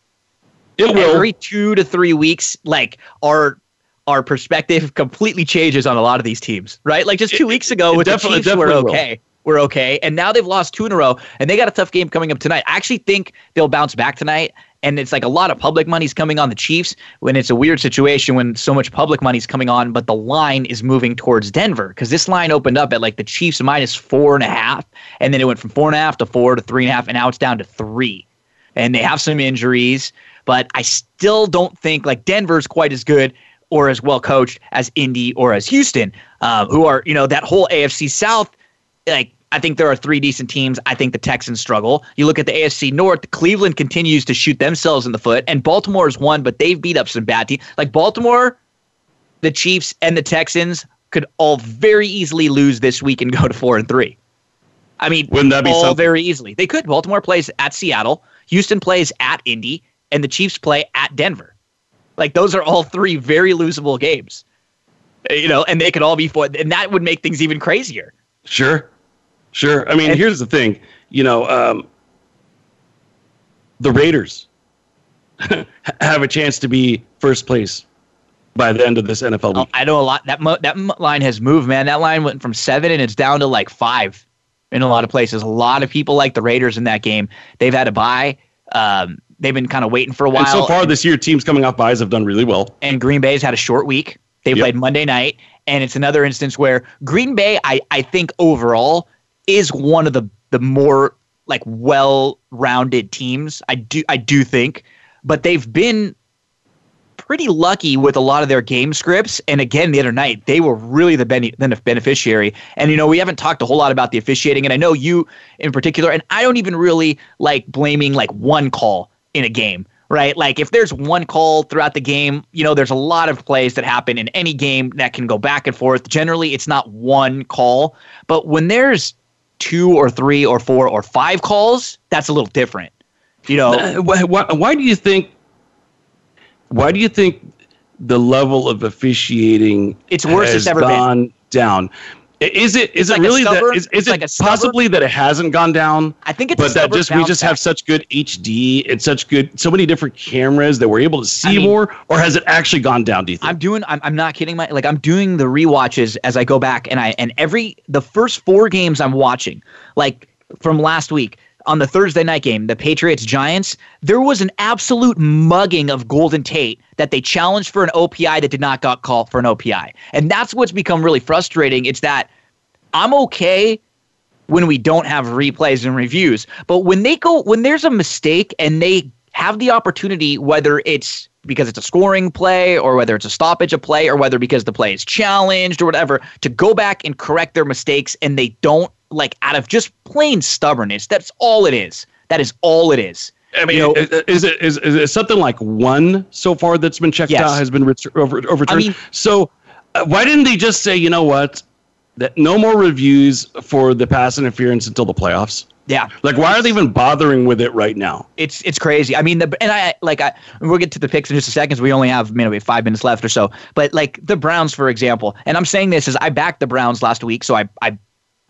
It will. Every two to three weeks, like our our perspective (laughs) completely changes on a lot of these teams, right? Like just two It- weeks ago it with the Chiefs, we're definitely will. okay. We're okay. And now they've lost two in a row, and they got a tough game coming up tonight. I actually think they'll bounce back tonight. And it's like a lot of public money's coming on the Chiefs when it's a weird situation when so much public money's coming on, but the line is moving towards Denver because this line opened up at like the Chiefs minus four and a half, and then it went from four and a half to four to three and a half, and now it's down to three and they have some injuries, but I still don't think like Denver's quite as good or as well coached as Indy or as Houston, uh, who are you know that whole AFC South. Like I think there are three decent teams. I think the Texans struggle. You look at the AFC North. Cleveland continues to shoot themselves in the foot, and Baltimore is one, but they've beat up some bad teams. Like Baltimore, the Chiefs, and the Texans could all very easily lose this week and go to four and three. I mean, Wouldn't that be all something? very easily? They could. Baltimore plays at Seattle, Houston plays at Indy, and the Chiefs play at Denver. Like those are all three very losable games. You know, and they could all be four, and that would make things even crazier. Sure, sure. I mean, And- here's the thing. You know, um, the Raiders (laughs) have a chance to be first place by the end of this NFL week. I know a lot. That mo- that m- line has moved, man. That line went from seven and it's down to like five in a lot of places. A lot of people like the Raiders in that game. They've had to buy. Um, they've been kind of waiting for a while. and so far this year, teams coming off byes have done really well. and Green Bay's had a short week. They Yep. played Monday night, and it's another instance where Green Bay, I, I think overall, is one of the the more like well-rounded teams. I do I do think, but they've been pretty lucky with a lot of their game scripts. And again, the other night they were really the bene- the beneficiary. And you know, we haven't talked a whole lot about the officiating, and I know you in particular. And I don't even really like blaming like one call in a game. Right, like if there's one call throughout the game, you know, there's a lot of plays that happen in any game that can go back and forth. Generally, it's not one call, but when there's two or three or four or five calls, that's a little different. You know, why, why, why do you think? Why do you think the level of officiating It's worse has it's ever been. gone down. Is it is it really that stubborn- is, is it like possibly that it hasn't gone down? I think it's but that just we just back. have such good HD and such good so many different cameras that we're able to see I mean- more, or has it actually gone down? Do you think? I'm doing. I'm, I'm not kidding. My like I'm doing the rewatches as I go back, and I and every the first four games I'm watching, like from last week on the Thursday night game, the Patriots Giants, there was an absolute mugging of Golden Tate that they challenged for an OPI that did not got called for an OPI, and that's what's become really frustrating. It's that I'm okay when we don't have replays and reviews. But when they go, when there's a mistake and they have the opportunity, whether it's because it's a scoring play or whether it's a stoppage of play or whether because the play is challenged or whatever, to go back and correct their mistakes and they don't like out of just plain stubbornness. That's all it is. That is all it is. I mean, You know- is, is it is, is it something like one so far that's been checked Yes. out has been ret- over, overturned? I mean- so uh, why didn't they just say, you know what, that no more reviews for the pass interference until the playoffs? Yeah. Like, why are they even bothering with it right now? It's it's crazy. I mean, the and I like I we'll get to the picks in just a second. We only have maybe five minutes left or so. But like the Browns, for example, and I'm saying this as I backed the Browns last week, so I I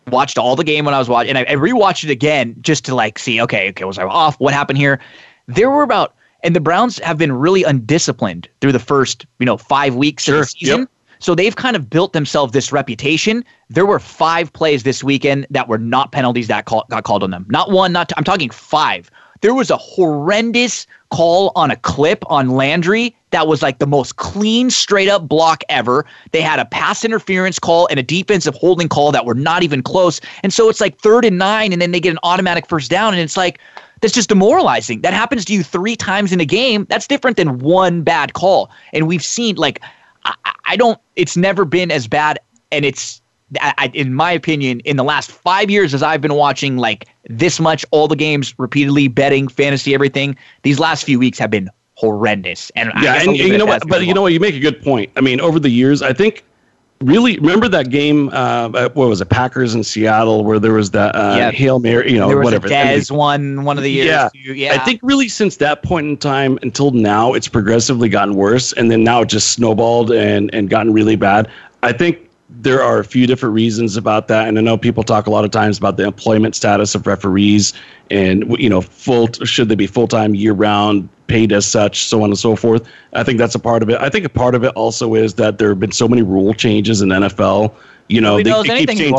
watched all the game when I was watching, and I, I rewatched it again just to like see, okay, okay, was I off? What happened here? There were about, and the Browns have been really undisciplined through the first you know five weeks of the season. yep. So they've kind of built themselves this reputation. There were five plays this weekend that were not penalties that call, got called on them. Not one, not two. I'm talking five. There was a horrendous call on a clip on Landry that was like the most clean, straight up block ever. They had a pass interference call and a defensive holding call that were not even close. And so it's like third and nine, and then they get an automatic first down. And it's like, that's just demoralizing. That happens to you three times in a game. That's different than one bad call. And we've seen, like, I, I don't. It's never been as bad, and it's, I, I- in my opinion, in the last five years as I've been watching like this much, all the games repeatedly, betting, fantasy, everything. These last few weeks have been horrendous, and Yeah, and, and you know what? But you know what? You make a good point. I mean, over the years, I think really remember that game. Uh, what was it? Packers in Seattle, where there was that uh, Yeah. hail mary. You know, there was whatever. a Dez one one of the years. Yeah. too. yeah. I think really since that point in time until now, it's progressively gotten worse, and then now it just snowballed and and gotten really bad. I think there are a few different reasons about that, and I know people talk a lot of times about the employment status of referees, and you know, full should they be full time, year round, paid as such, so on and so forth. I think that's a part of it. I think a part of it also is that there have been so many rule changes in NFL. You know, Nobody they, they keep changing.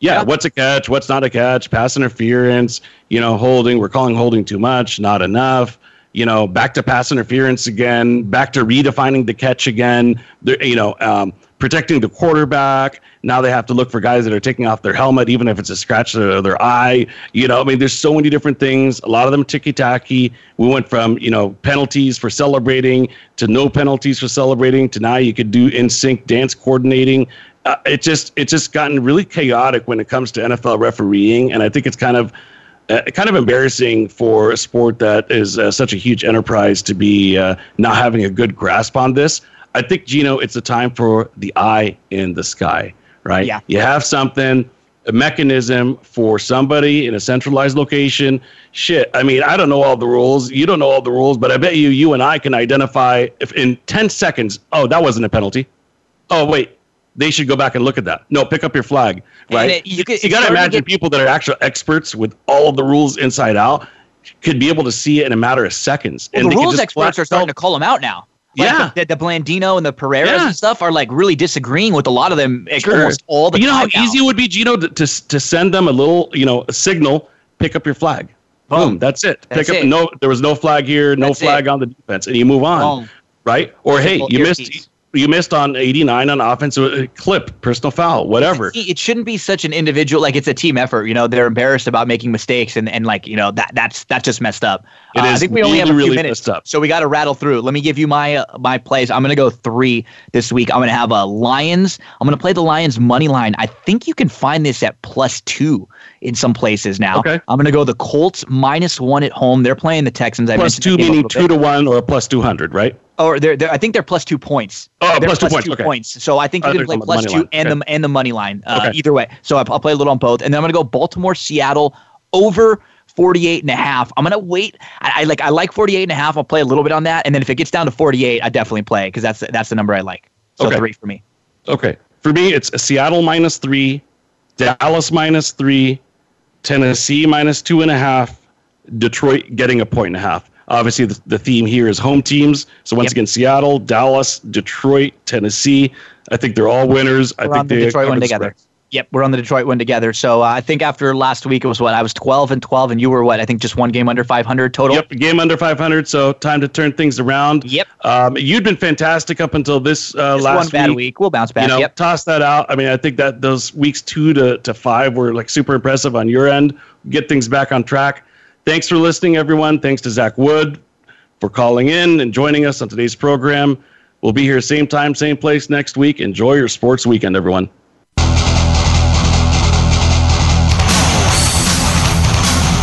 Yeah, Yeah. what's a catch? What's not a catch? Pass interference. You know, holding. We're calling holding too much, not enough. You know, back to pass interference again. Back to redefining the catch again. They're, you know, um, protecting the quarterback. Now they have to look for guys that are taking off their helmet, even if it's a scratch to their eye. You know, I mean, there's so many different things. A lot of them ticky tacky. We went from you know penalties for celebrating to no penalties for celebrating to now you could do in sync dance coordinating uh, it just it's just gotten really chaotic when it comes to NFL refereeing, and I think it's kind of uh, kind of embarrassing for a sport that is uh, such a huge enterprise to be uh, not having a good grasp on this. I think Gino, it's a time for the eye in the sky, right? Yeah. You have something. A mechanism for somebody in a centralized location. Shit, I mean, I don't know all the rules. You don't know all the rules, but I bet you, you and I can identify if in 10 seconds, oh, that wasn't a penalty. Oh, wait, they should go back and look at that. No, pick up your flag, right? it- you you got to imagine get- people that are actual experts with all of the rules inside out could be able to see it in a matter of seconds. Well, the rules experts are starting to call them out now. Like Yeah. the, the Blandino and the Pereiras Yeah. and stuff are like really disagreeing with a lot of them Sure. almost all the you know how now. easy it would be, Gino, to, to to send them a little, you know, a signal. Pick up your flag. Boom. That's it. That's Pick up. it. No, there was no flag here. No That's flag it. on the defense, and you move on. Boom. Right? Or hey, you missed. earpiece. You missed on 89 on offense. uh, Clip, personal foul, whatever. it shouldn't be such an individual like it's a team effort you know they're embarrassed about making mistakes and, and like you know that that's that's just messed up It Uh, i think we only have a few really minutes up. so we got to rattle through let me give you my uh, my plays i'm gonna go three this week i'm gonna have a lions i'm gonna play the lions money line i think you can find this at plus two in some places now Okay. i'm gonna go the colts minus one at home they're playing the texans I Plus two that meaning two bit. to one or plus 200, right? Or they're, they're I think they're plus two points. Oh, plus two points, okay. So I think you Oh, can they're play the two line. and Okay. the and the money line. Uh, Okay. Either way, so I'll, I'll play a little on both, and then I'm gonna go Baltimore, Seattle over 48 and a half. I'm gonna wait. I, I, like I like 48 and a half. I'll play a little bit on that, and then if it gets down to 48, I definitely play because that's that's the number I like. So Okay. three for me. Okay. For me, it's Seattle minus three, Dallas minus three, Tennessee minus two and a half, Detroit getting a point and a half. Obviously, the, the theme here is home teams. So once Yep. again, Seattle, Dallas, Detroit, Tennessee. I think they're all winners. I We're think on the they Detroit one together. spreads. Yep, we're on the Detroit one together. So uh, I think after last week it was what I was 12 and 12, and you were what I think just one game under 500 total. Yep, game under 500. So time to turn things around. Yep. Um, you'd been fantastic up until this uh, last one bad week. We'll bounce back. You know, yep. toss that out. I mean, I think that those weeks two to, to five were like super impressive on your end. Get things back on track. Thanks for listening, everyone. Thanks to Zach Wood for calling in and joining us on today's program. We'll be here same time, same place next week. Enjoy your sports weekend, everyone.